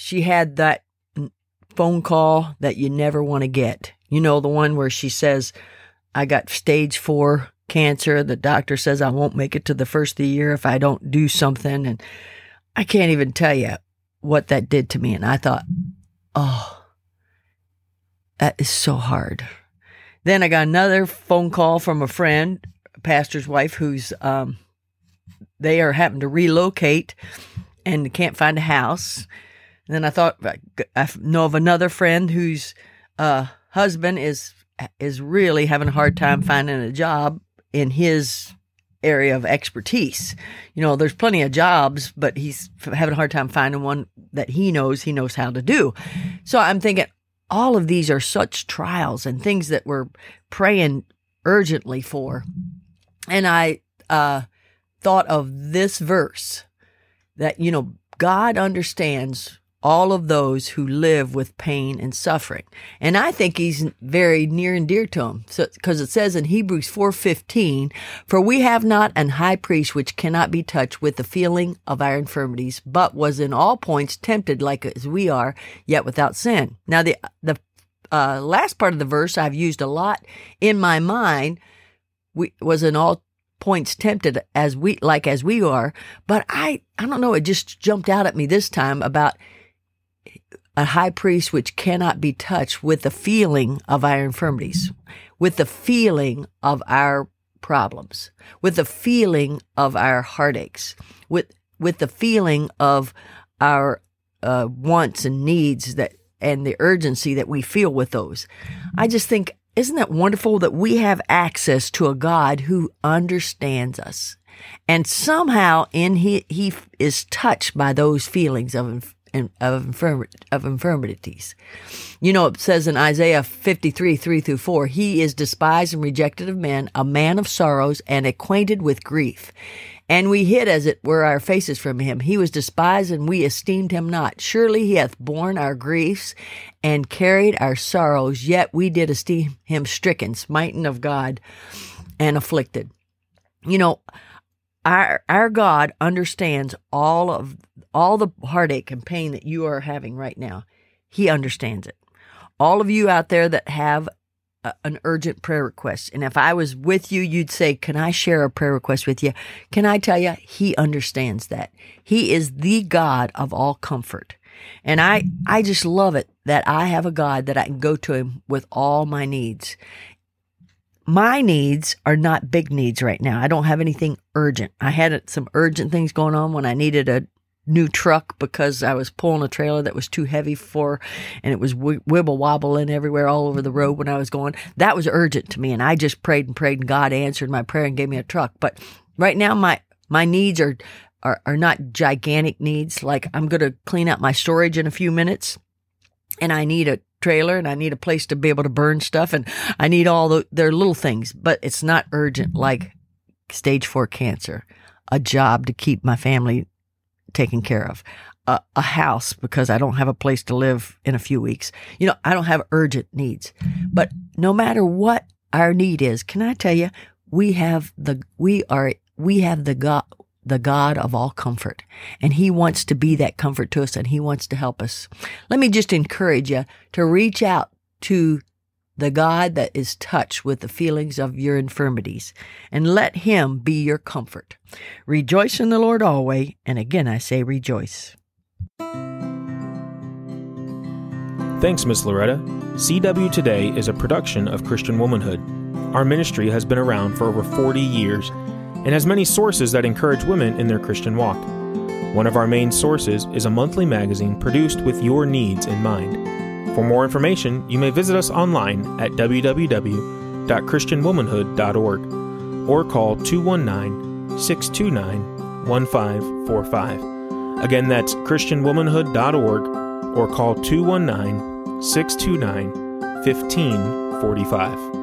She had that phone call that you never want to get. You know, the one where she says, I got stage four cancer. The doctor says I won't make it to the first of the year if I don't do something. And I can't even tell you what that did to me. And I thought, oh, that is so hard. Then I got another phone call from a friend, a pastor's wife, who's um, they are having to relocate and can't find a house. And then I thought I know of another friend whose uh, husband is is really having a hard time finding a job in his area of expertise. You know, there's plenty of jobs, but he's having a hard time finding one that he knows he knows how to do. So I'm thinking all of these are such trials and things that we're praying urgently for. And I uh, thought of this verse that, you know, God understands all of those who live with pain and suffering. And I think he's very near and dear to them. So, cause it says in Hebrews 4:15, for we have not an high priest which cannot be touched with the feeling of our infirmities, but was in all points tempted like as we are, yet without sin. Now the, the, uh, last part of the verse I've used a lot in my mind we, was in all points tempted as we, like as we are. But I, I don't know. It just jumped out at me this time about a high priest which cannot be touched with the feeling of our infirmities, with the feeling of our problems, with the feeling of our heartaches, with with the feeling of our uh, wants and needs that and the urgency that we feel with those. I just think isn't that wonderful that we have access to a God who understands us? And somehow in he, he is touched by those feelings of of, infirm- of infirmities. You know, it says in Isaiah 53, 3 through 4, He is despised and rejected of men, a man of sorrows and acquainted with grief. And we hid, as it were, our faces from him. He was despised, and we esteemed him not. Surely he hath borne our griefs and carried our sorrows, yet we did esteem him stricken, smitten of God, and afflicted. You know, our our God understands all of all the heartache and pain that you are having right now. He understands it. All of you out there that have a, an urgent prayer request, and if I was with you, you'd say, "Can I share a prayer request with you?" Can I tell you, He understands that. He is the God of all comfort. And I, I just love it that I have a God that I can go to him with all my needs my needs are not big needs right now. I don't have anything urgent. I had some urgent things going on when I needed a new truck because I was pulling a trailer that was too heavy for, and it was wibble wobbling everywhere all over the road when I was going. That was urgent to me, and I just prayed and prayed, and God answered my prayer and gave me a truck. But right now, my my needs are are, are not gigantic needs. Like I'm going to clean out my storage in a few minutes, and I need a trailer and I need a place to be able to burn stuff and I need all the their little things, but it's not urgent like stage four cancer, a job to keep my family taken care of, a, a house because I don't have a place to live in a few weeks. You know, I don't have urgent needs, but no matter what our need is, can I tell you, we have the, we are, we have the God, the God of all comfort. And He wants to be that comfort to us and He wants to help us. Let me just encourage you to reach out to the God that is touched with the feelings of your infirmities and let Him be your comfort. Rejoice in the Lord always. And again, I say rejoice. Thanks, Miss Loretta. CW Today is a production of Christian Womanhood. Our ministry has been around for over 40 years and has many sources that encourage women in their Christian walk. One of our main sources is a monthly magazine produced with your needs in mind. For more information, you may visit us online at www.christianwomanhood.org or call 219 629 1545. Again, that's christianwomanhood.org or call 219 629 1545.